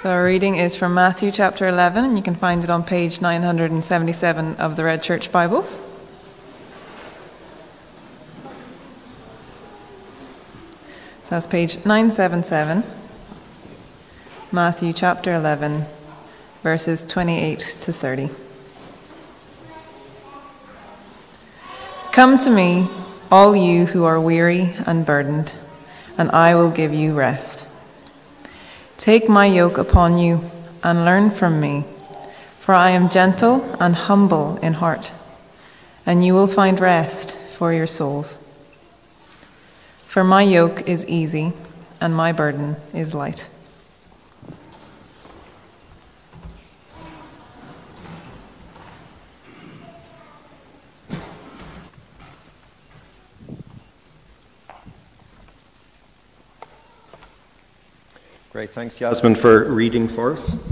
So our reading is from Matthew chapter 11, and you can find it on page 977 of the Red Church Bibles. So that's page 977, Matthew chapter 11, verses 28 to 30. Come to me, all you who are weary and burdened, and I will give you rest. Take my yoke upon you and learn from me, for I am gentle and humble in heart, and you will find rest for your souls. For my yoke is easy and my burden is light. Great, thanks, Yasmin, for reading for us.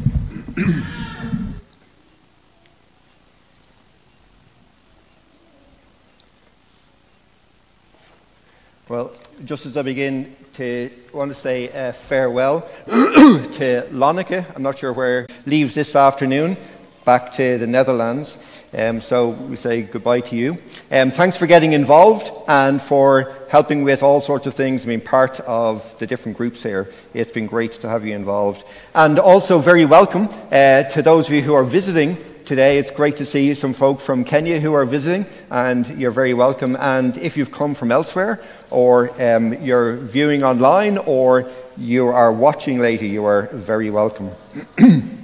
well, just as I begin, to want to say uh, farewell to Lonneke. I'm not sure where leaves this afternoon, back to the Netherlands. Um, so we say goodbye to you. Um, thanks for getting involved and for helping with all sorts of things, being part of the different groups here. It's been great to have you involved. And also very welcome uh, to those of you who are visiting today. It's great to see some folk from Kenya who are visiting, and you're very welcome. And if you've come from elsewhere, or um, you're viewing online, or you are watching later, you are very welcome.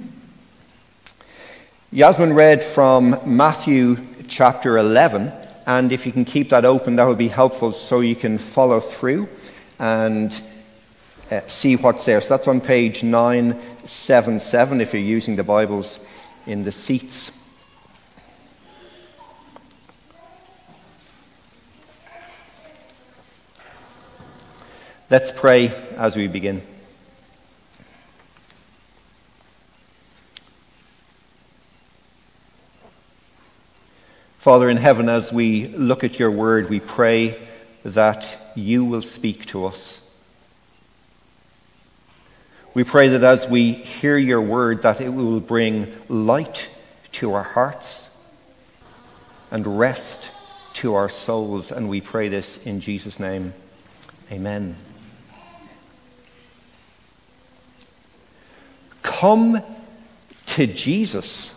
Yasmin read from Matthew chapter 11, and if you can keep that open, that would be helpful so you can follow through and uh, see what's there. So that's on page 977 if you're using the Bibles in the seats. Let's pray as we begin. Father in heaven, as we look at your word, we pray that you will speak to us. We pray that as we hear your word, that it will bring light to our hearts and rest to our souls. And we pray this in Jesus' name. Amen. Come to Jesus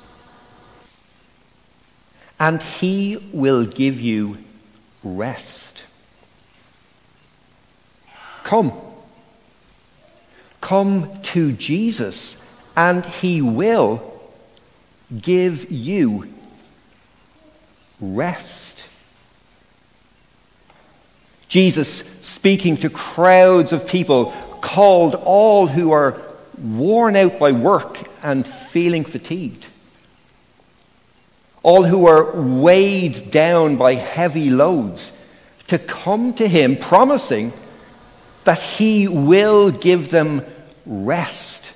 and he will give you rest. Come. Come to Jesus, and he will give you rest. Jesus, speaking to crowds of people, called all who are worn out by work and feeling fatigued all who are weighed down by heavy loads, to come to him, promising that he will give them rest.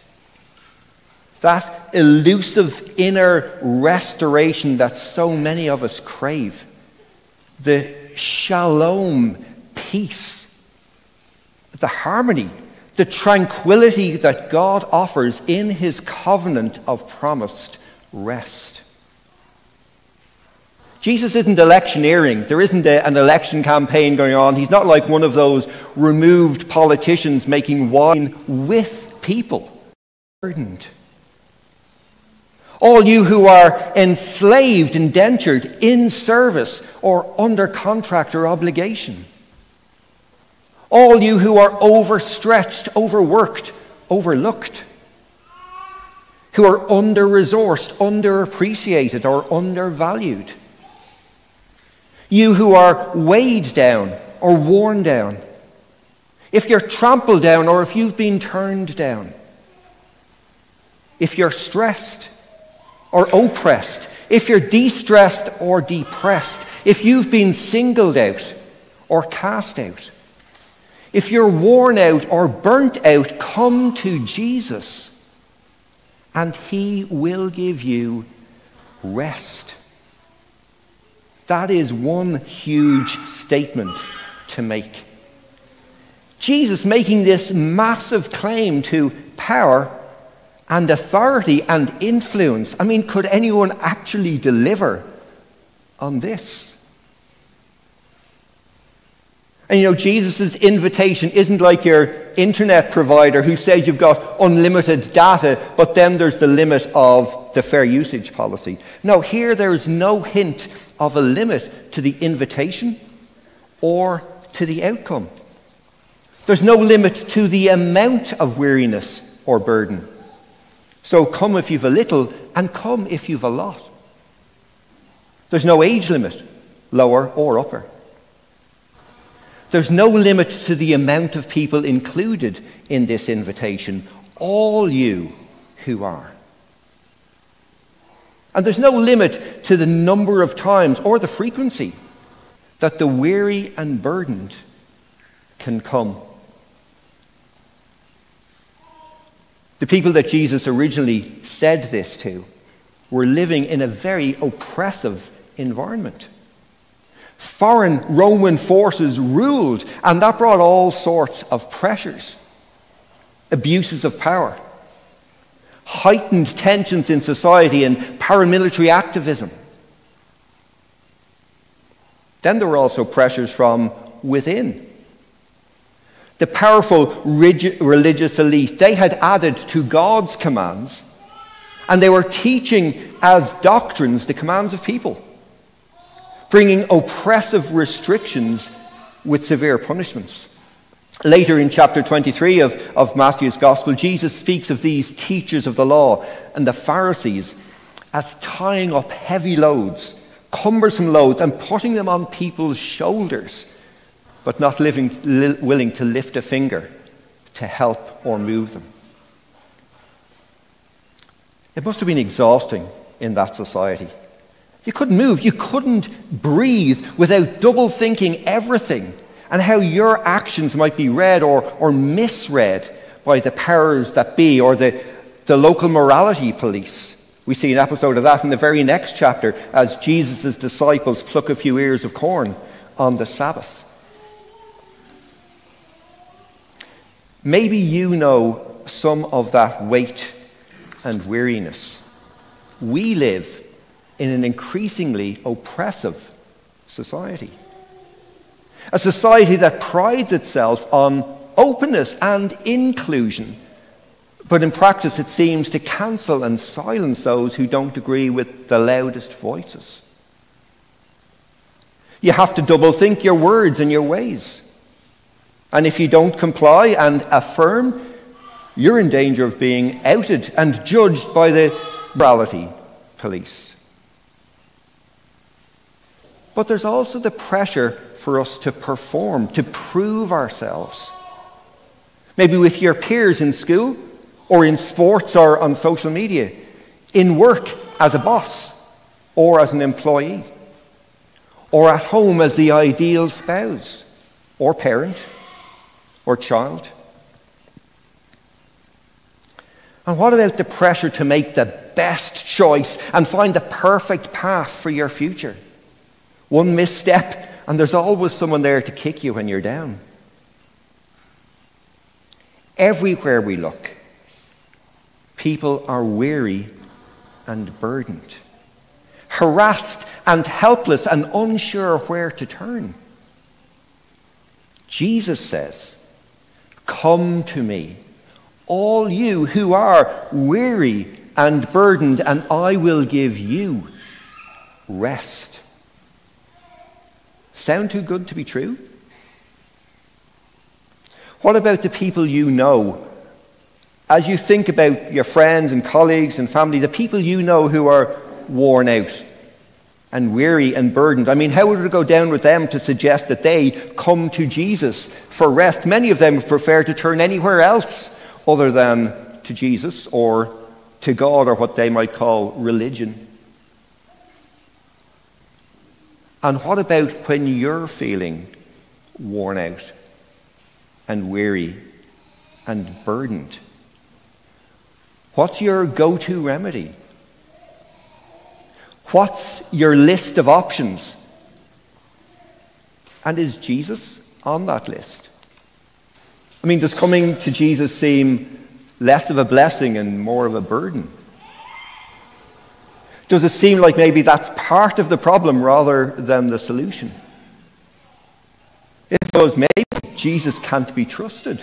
That elusive inner restoration that so many of us crave. The shalom, peace, the harmony, the tranquility that God offers in his covenant of promised rest. Jesus isn't electioneering. There isn't a, an election campaign going on. He's not like one of those removed politicians making wine with people. Burdened. All you who are enslaved, indentured, in service, or under contract or obligation. All you who are overstretched, overworked, overlooked. Who are under resourced, underappreciated, or undervalued you who are weighed down or worn down, if you're trampled down or if you've been turned down, if you're stressed or oppressed, if you're distressed or depressed, if you've been singled out or cast out, if you're worn out or burnt out, come to Jesus and he will give you rest. That is one huge statement to make. Jesus making this massive claim to power and authority and influence. I mean, could anyone actually deliver on this? And you know, Jesus' invitation isn't like your internet provider who says you've got unlimited data, but then there's the limit of the fair usage policy. No, here there is no hint of a limit to the invitation or to the outcome. There's no limit to the amount of weariness or burden. So come if you've a little, and come if you've a lot. There's no age limit, lower or upper. There's no limit to the amount of people included in this invitation, all you who are. And there's no limit to the number of times or the frequency that the weary and burdened can come. The people that Jesus originally said this to were living in a very oppressive environment. Foreign Roman forces ruled, and that brought all sorts of pressures, abuses of power, heightened tensions in society, and paramilitary activism. Then there were also pressures from within. The powerful religious elite, they had added to God's commands, and they were teaching as doctrines the commands of people bringing oppressive restrictions with severe punishments. Later in chapter 23 of, of Matthew's Gospel, Jesus speaks of these teachers of the law and the Pharisees as tying up heavy loads, cumbersome loads, and putting them on people's shoulders, but not living, li- willing to lift a finger to help or move them. It must have been exhausting in that society. You couldn't move. You couldn't breathe without double thinking everything and how your actions might be read or, or misread by the powers that be or the, the local morality police. We see an episode of that in the very next chapter as Jesus' disciples pluck a few ears of corn on the Sabbath. Maybe you know some of that weight and weariness. We live in an increasingly oppressive society. A society that prides itself on openness and inclusion, but in practice it seems to cancel and silence those who don't agree with the loudest voices. You have to double think your words and your ways. And if you don't comply and affirm, you're in danger of being outed and judged by the morality police. But there's also the pressure for us to perform, to prove ourselves. Maybe with your peers in school, or in sports, or on social media, in work as a boss, or as an employee, or at home as the ideal spouse, or parent, or child. And what about the pressure to make the best choice and find the perfect path for your future? One misstep, and there's always someone there to kick you when you're down. Everywhere we look, people are weary and burdened, harassed and helpless and unsure where to turn. Jesus says, Come to me, all you who are weary and burdened, and I will give you rest. Sound too good to be true? What about the people you know? As you think about your friends and colleagues and family, the people you know who are worn out and weary and burdened, I mean, how would it go down with them to suggest that they come to Jesus for rest? Many of them prefer to turn anywhere else other than to Jesus or to God or what they might call religion. And what about when you're feeling worn out and weary and burdened? What's your go to remedy? What's your list of options? And is Jesus on that list? I mean, does coming to Jesus seem less of a blessing and more of a burden? Does it seem like maybe that's part of the problem rather than the solution? If it does, maybe Jesus can't be trusted.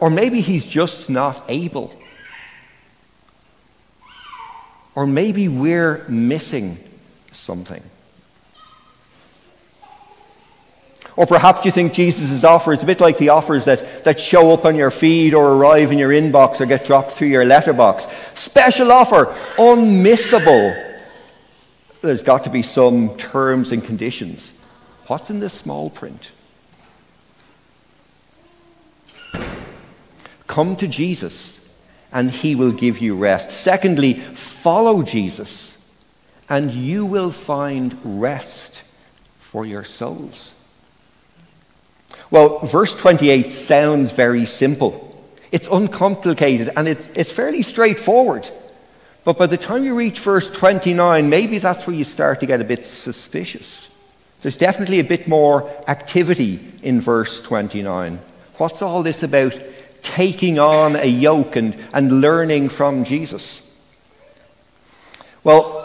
Or maybe he's just not able. Or maybe we're missing something. Or perhaps you think Jesus' offer is a bit like the offers that, that show up on your feed or arrive in your inbox or get dropped through your letterbox. Special offer, unmissable. There's got to be some terms and conditions. What's in the small print? Come to Jesus and he will give you rest. Secondly, follow Jesus and you will find rest for your souls. Well, verse 28 sounds very simple. It's uncomplicated and it's, it's fairly straightforward. But by the time you reach verse 29, maybe that's where you start to get a bit suspicious. There's definitely a bit more activity in verse 29. What's all this about taking on a yoke and, and learning from Jesus? Well,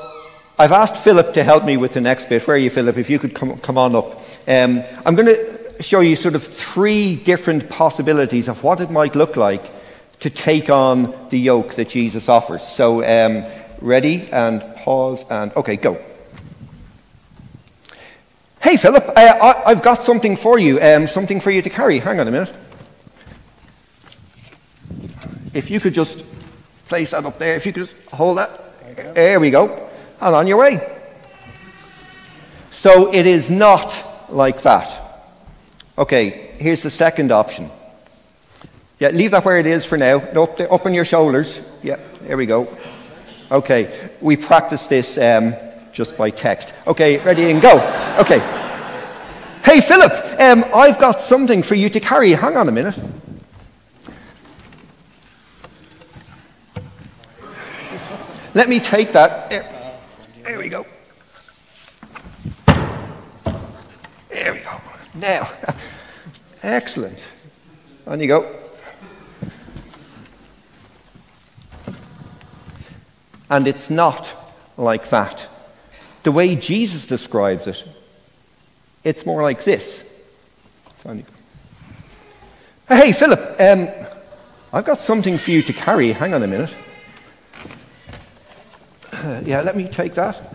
I've asked Philip to help me with the next bit. Where are you, Philip? If you could come, come on up. Um, I'm going to show you sort of three different possibilities of what it might look like to take on the yoke that Jesus offers. So, um, ready and pause and okay, go. Hey, Philip, uh, I, have got something for you, um, something for you to carry. Hang on a minute. If you could just place that up there, if you could just hold that. There we go. And on your way. So it is not like that. Okay, here's the second option. Yeah, leave that where it is for now. Up, on your shoulders. Yeah, there we go. Okay, we practice this um, just by text. Okay, ready and go. Okay. Hey, Philip, um, I've got something for you to carry. Hang on a minute. Let me take that. There, there we go. There we go. Now, excellent. On you go. And it's not like that. The way Jesus describes it, it's more like this. Hey, Philip, um, I've got something for you to carry. Hang on a minute. Uh, yeah, let me take that.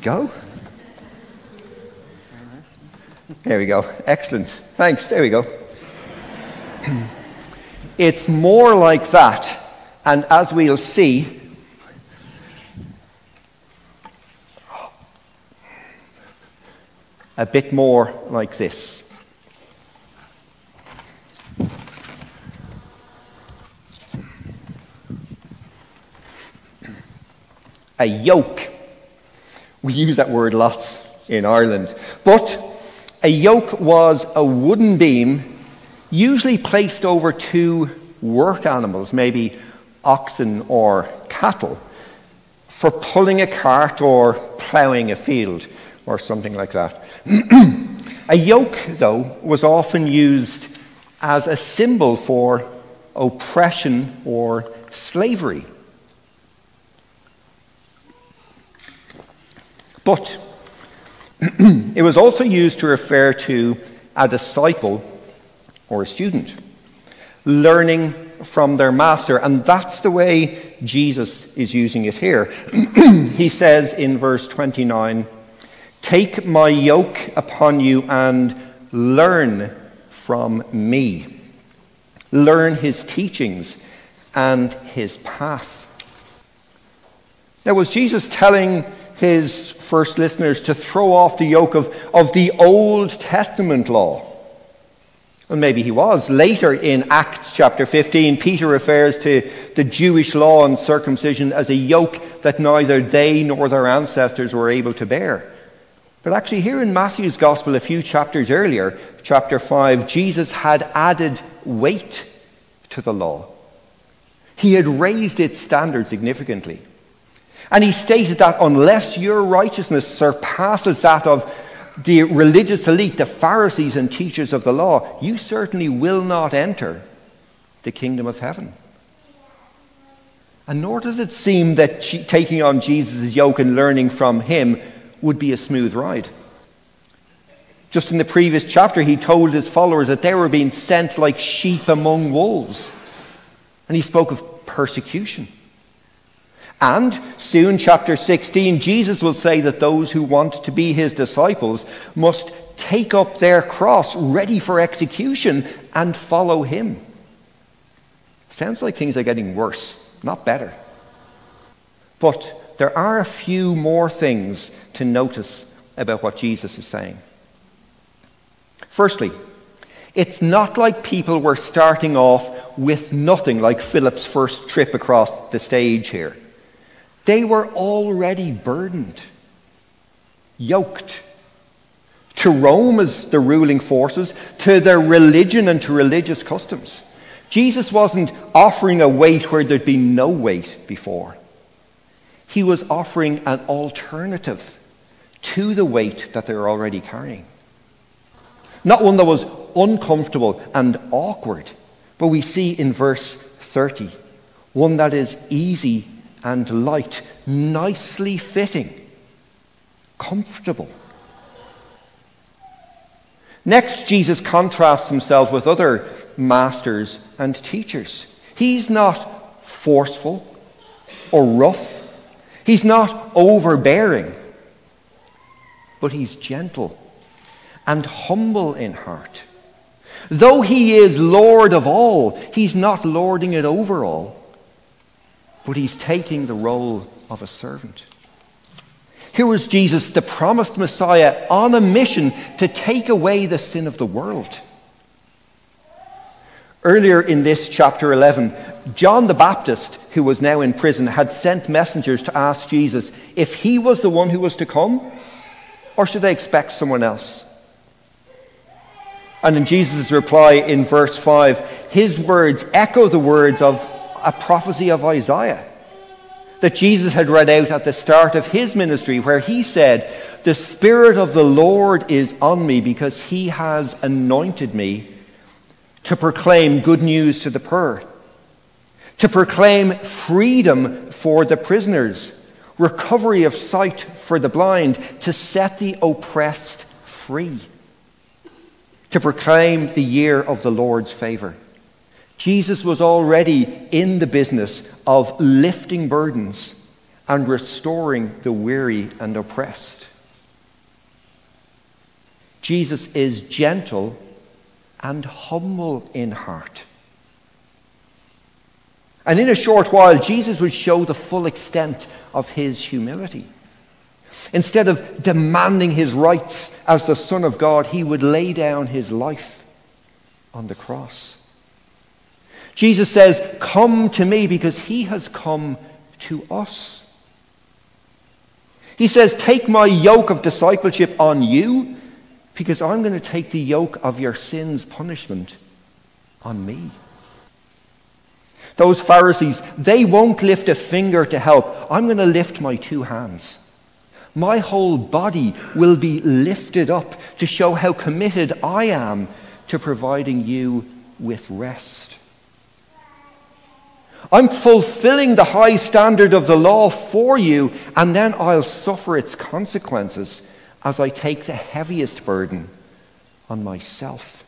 Go. There we go. Excellent. Thanks. There we go. It's more like that. And as we'll see, a bit more like this. A yoke. We use that word lots in Ireland. But a yoke was a wooden beam, usually placed over two work animals, maybe oxen or cattle, for pulling a cart or ploughing a field or something like that. a yoke, though, was often used as a symbol for oppression or slavery. But it was also used to refer to a disciple or a student learning from their master. And that's the way Jesus is using it here. he says in verse 29 Take my yoke upon you and learn from me. Learn his teachings and his path. Now, was Jesus telling his first listeners to throw off the yoke of, of the Old Testament law. Well, maybe he was. Later in Acts chapter 15, Peter refers to the Jewish law and circumcision as a yoke that neither they nor their ancestors were able to bear. But actually, here in Matthew's Gospel, a few chapters earlier, chapter 5, Jesus had added weight to the law. He had raised its standard significantly. And he stated that unless your righteousness surpasses that of the religious elite, the Pharisees and teachers of the law, you certainly will not enter the kingdom of heaven. And nor does it seem that taking on Jesus' yoke and learning from him would be a smooth ride. Just in the previous chapter, he told his followers that they were being sent like sheep among wolves. And he spoke of persecution. And soon, chapter 16, Jesus will say that those who want to be his disciples must take up their cross ready for execution and follow him. Sounds like things are getting worse, not better. But there are a few more things to notice about what Jesus is saying. Firstly, it's not like people were starting off with nothing like Philip's first trip across the stage here. They were already burdened, yoked to Rome as the ruling forces, to their religion and to religious customs. Jesus wasn't offering a weight where there'd been no weight before. He was offering an alternative to the weight that they were already carrying. Not one that was uncomfortable and awkward, but we see in verse 30 one that is easy and light, nicely fitting, comfortable. Next, Jesus contrasts himself with other masters and teachers. He's not forceful or rough, he's not overbearing, but he's gentle and humble in heart. Though he is Lord of all, he's not lording it over all but he's taking the role of a servant. Here was Jesus, the promised Messiah, on a mission to take away the sin of the world. Earlier in this chapter 11, John the Baptist, who was now in prison, had sent messengers to ask Jesus if he was the one who was to come, or should they expect someone else? And in Jesus' reply in verse 5, his words echo the words of a prophecy of Isaiah that Jesus had read out at the start of his ministry, where he said, The Spirit of the Lord is on me because he has anointed me to proclaim good news to the poor, to proclaim freedom for the prisoners, recovery of sight for the blind, to set the oppressed free, to proclaim the year of the Lord's favor. Jesus was already in the business of lifting burdens and restoring the weary and oppressed. Jesus is gentle and humble in heart. And in a short while, Jesus would show the full extent of his humility. Instead of demanding his rights as the Son of God, he would lay down his life on the cross. Jesus says, Come to me because he has come to us. He says, Take my yoke of discipleship on you because I'm going to take the yoke of your sin's punishment on me. Those Pharisees, they won't lift a finger to help. I'm going to lift my two hands. My whole body will be lifted up to show how committed I am to providing you with rest. I'm fulfilling the high standard of the law for you, and then I'll suffer its consequences as I take the heaviest burden on myself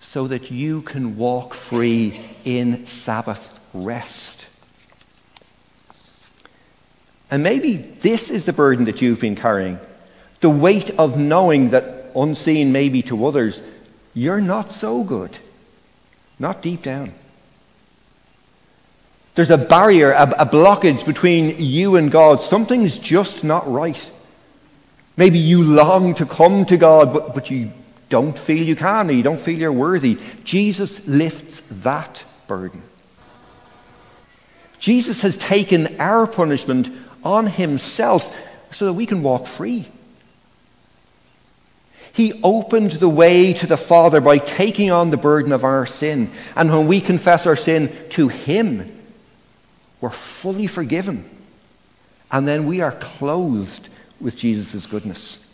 so that you can walk free in Sabbath rest. And maybe this is the burden that you've been carrying the weight of knowing that, unseen maybe to others, you're not so good, not deep down. There's a barrier, a, a blockage between you and God. Something's just not right. Maybe you long to come to God, but, but you don't feel you can, or you don't feel you're worthy. Jesus lifts that burden. Jesus has taken our punishment on himself so that we can walk free. He opened the way to the Father by taking on the burden of our sin. And when we confess our sin to Him, we're fully forgiven And then we are clothed with Jesus' goodness.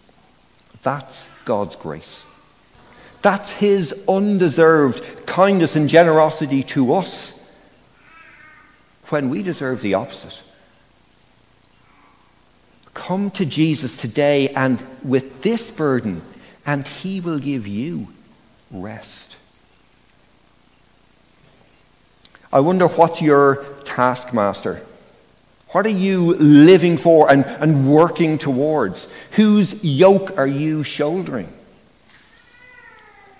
That's God's grace. That's His undeserved kindness and generosity to us when we deserve the opposite. Come to Jesus today and with this burden, and He will give you rest. I wonder what your taskmaster what are you living for and, and working towards? Whose yoke are you shouldering?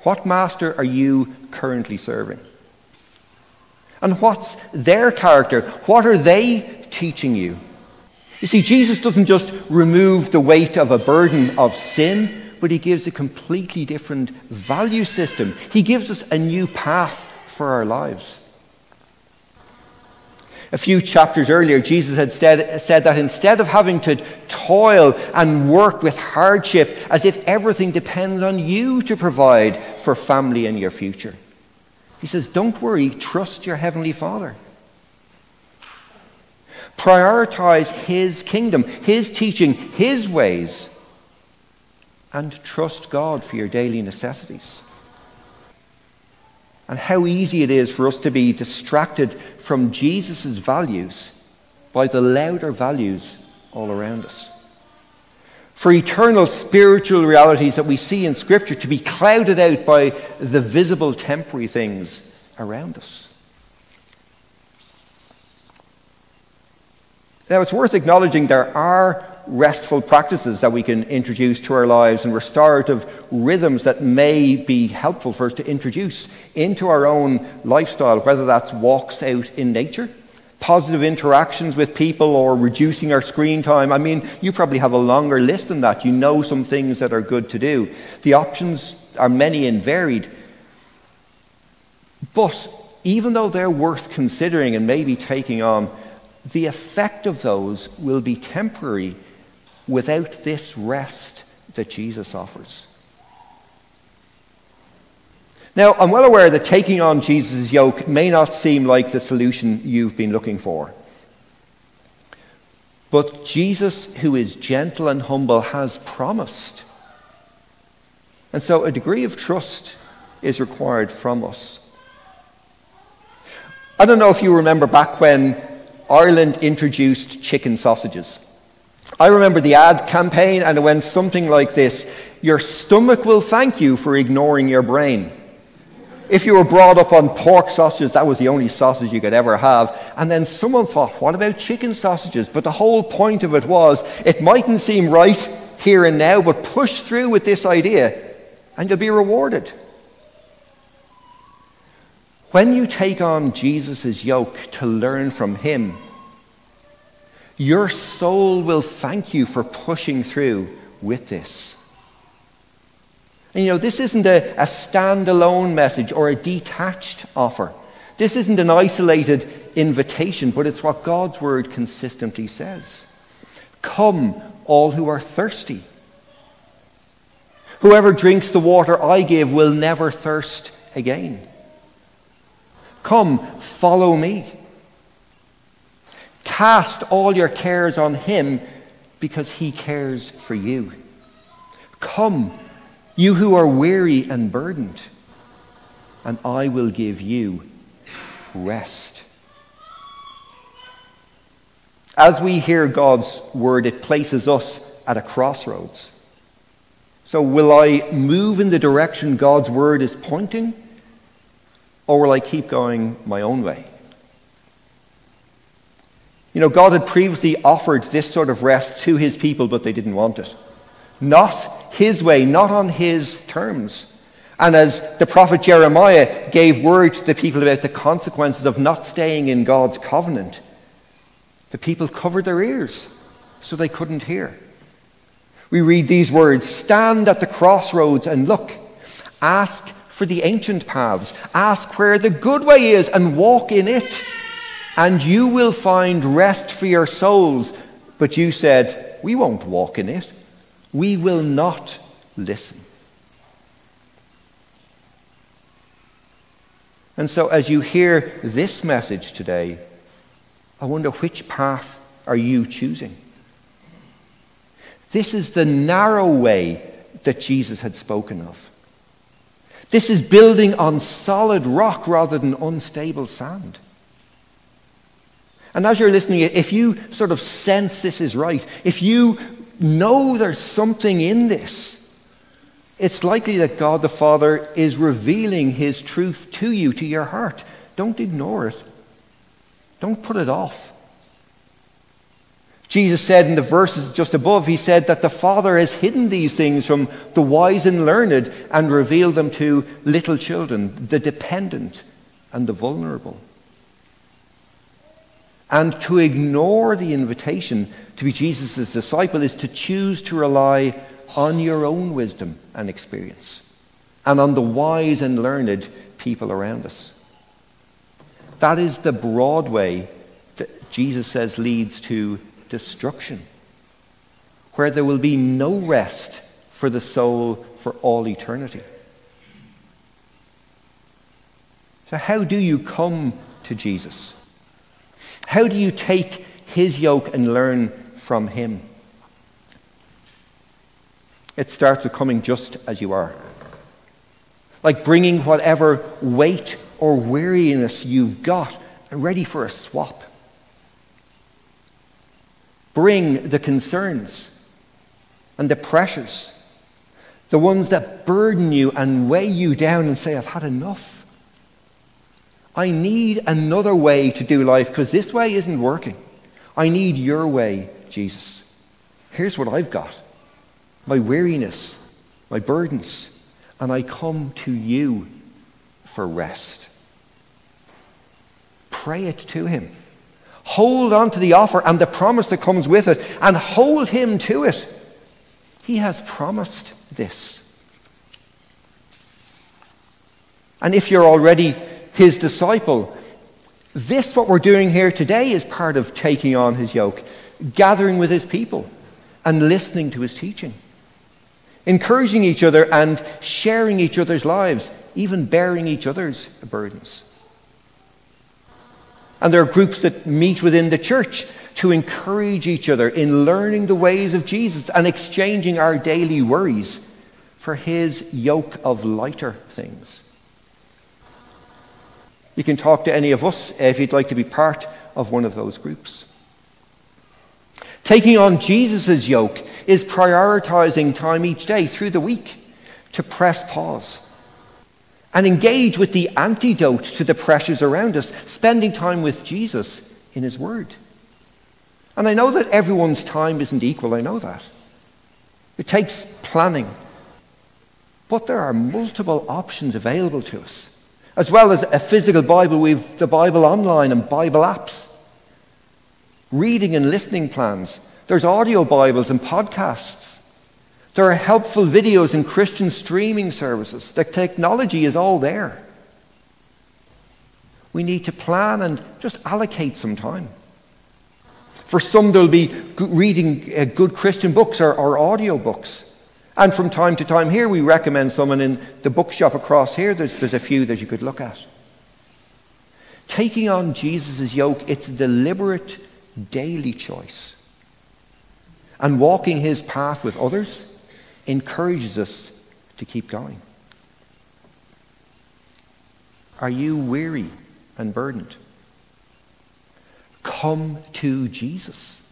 What master are you currently serving? And what's their character? What are they teaching you? You see, Jesus doesn't just remove the weight of a burden of sin, but he gives a completely different value system. He gives us a new path for our lives. A few chapters earlier, Jesus had said, said, that instead of having to toil and work with hardship as if everything depended on you to provide for family and your future, he says, Don't worry, trust your Heavenly Father. Prioritize His kingdom, His teaching, His ways, and trust God for your daily necessities and how easy it is for us to be distracted from Jesus' values by the louder values all around us. For eternal spiritual realities that we see in Scripture to be clouded out by the visible temporary things around us. Now, it's worth acknowledging there are restful practices that we can introduce to our lives and restorative rhythms that may be helpful for us to introduce into our own lifestyle, whether that's walks out in nature, positive interactions with people, or reducing our screen time. I mean, you probably have a longer list than that. You know some things that are good to do. The options are many and varied. But even though they're worth considering and maybe taking on, the effect of those will be temporary without this rest that Jesus offers. Now, I'm well aware that taking on Jesus' yoke may not seem like the solution you've been looking for. But Jesus, who is gentle and humble, has promised. And so a degree of trust is required from us. I don't know if you remember back when Ireland introduced chicken sausages. I remember the ad campaign, and it went something like this Your stomach will thank you for ignoring your brain. If you were brought up on pork sausages, that was the only sausage you could ever have. And then someone thought, what about chicken sausages? But the whole point of it was, it mightn't seem right here and now, but push through with this idea, and you'll be rewarded. When you take on Jesus' yoke to learn from him, your soul will thank you for pushing through with this. And you know, this isn't a, a standalone message or a detached offer. This isn't an isolated invitation, but it's what God's word consistently says. Come, all who are thirsty. Whoever drinks the water I give will never thirst again. Come, follow me. Cast all your cares on him because he cares for you. Come, you who are weary and burdened, and I will give you rest. As we hear God's word, it places us at a crossroads. So, will I move in the direction God's word is pointing, or will I keep going my own way? You know, God had previously offered this sort of rest to his people, but they didn't want it. Not his way, not on his terms. And as the prophet Jeremiah gave word to the people about the consequences of not staying in God's covenant, the people covered their ears so they couldn't hear. We read these words Stand at the crossroads and look. Ask for the ancient paths. Ask where the good way is and walk in it and you will find rest for your souls. But you said, We won't walk in it. We will not listen. And so, as you hear this message today, I wonder which path are you choosing? This is the narrow way that Jesus had spoken of. This is building on solid rock rather than unstable sand. And as you're listening, if you sort of sense this is right, if you know there's something in this, it's likely that God the Father is revealing His truth to you, to your heart. Don't ignore it, don't put it off. Jesus said in the verses just above, He said that the Father has hidden these things from the wise and learned and revealed them to little children, the dependent and the vulnerable. And to ignore the invitation to be Jesus' disciple is to choose to rely on your own wisdom and experience and on the wise and learned people around us. That is the broad way that Jesus says leads to destruction, where there will be no rest for the soul for all eternity. So, how do you come to Jesus? How do you take his yoke and learn from him? It starts with coming just as you are. Like bringing whatever weight or weariness you've got ready for a swap. Bring the concerns and the pressures, the ones that burden you and weigh you down and say, I've had enough. I need another way to do life because this way isn't working. I need your way, Jesus. Here's what I've got my weariness, my burdens, and I come to you for rest. Pray it to Him. Hold on to the offer and the promise that comes with it, and hold Him to it. He has promised this. And if you're already His disciple, this, what we're doing here today, is part of taking on His yoke, gathering with His people, and listening to His teaching encouraging each other and sharing each other's lives, even bearing each other's burdens. And there are groups that meet within the church to encourage each other in learning the ways of Jesus and exchanging our daily worries for his yoke of lighter things. You can talk to any of us if you'd like to be part of one of those groups. Taking on Jesus' yoke is prioritizing time each day through the week to press pause and engage with the antidote to the pressures around us, spending time with Jesus in His Word. And I know that everyone's time isn't equal, I know that. It takes planning. But there are multiple options available to us. As well as a physical Bible, we've the Bible online and Bible apps reading and listening plans. There's audio Bibles and podcasts. There are helpful videos and Christian streaming services. The technology is all there. We need to plan and just allocate some time. For some, there'll be reading uh, good Christian books or, or audio books. And from time to time here, we recommend someone in the bookshop across here. There's, there's a few that you could look at. Taking on Jesus' yoke, it's a deliberate daily choice. And walking his path with others encourages us to keep going. Are you weary and burdened? Come to Jesus.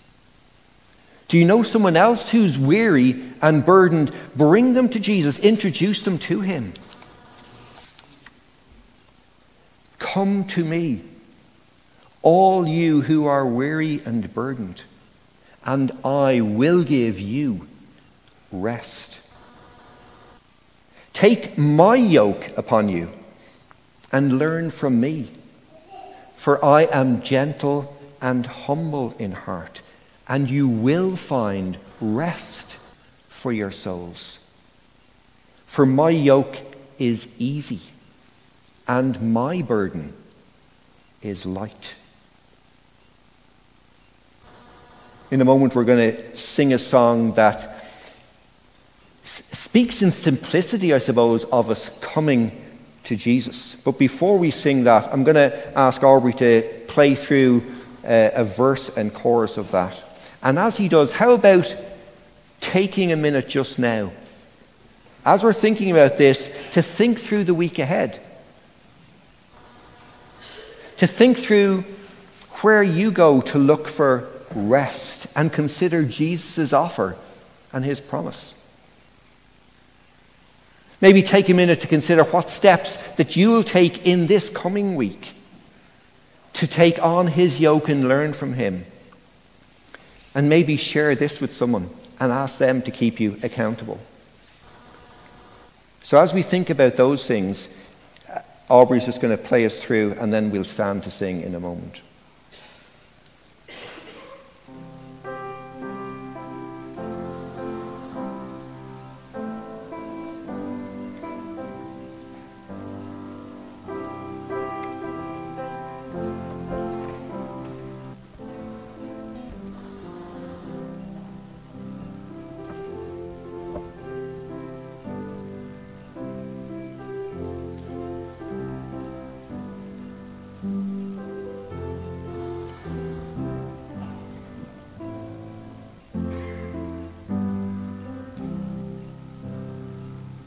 Do you know someone else who's weary and burdened? Bring them to Jesus, introduce them to him. Come to me all you who are weary and burdened, and I will give you rest. Take my yoke upon you and learn from me, for I am gentle and humble in heart, and you will find rest for your souls. For my yoke is easy, and my burden is light. In a moment, we're going to sing a song that speaks in simplicity, I suppose, of us coming to Jesus. But before we sing that, I'm going to ask Aubrey to play through uh, a verse and chorus of that. And as he does, how about taking a minute just now, as we're thinking about this, to think through the week ahead. To think through where you go to look for rest and consider Jesus' offer and his promise. Maybe take a minute to consider what steps that you will take in this coming week to take on his yoke and learn from him. And maybe share this with someone and ask them to keep you accountable. So, as we think about those things, Aubrey's just going to play us through and then we'll stand to sing in a moment.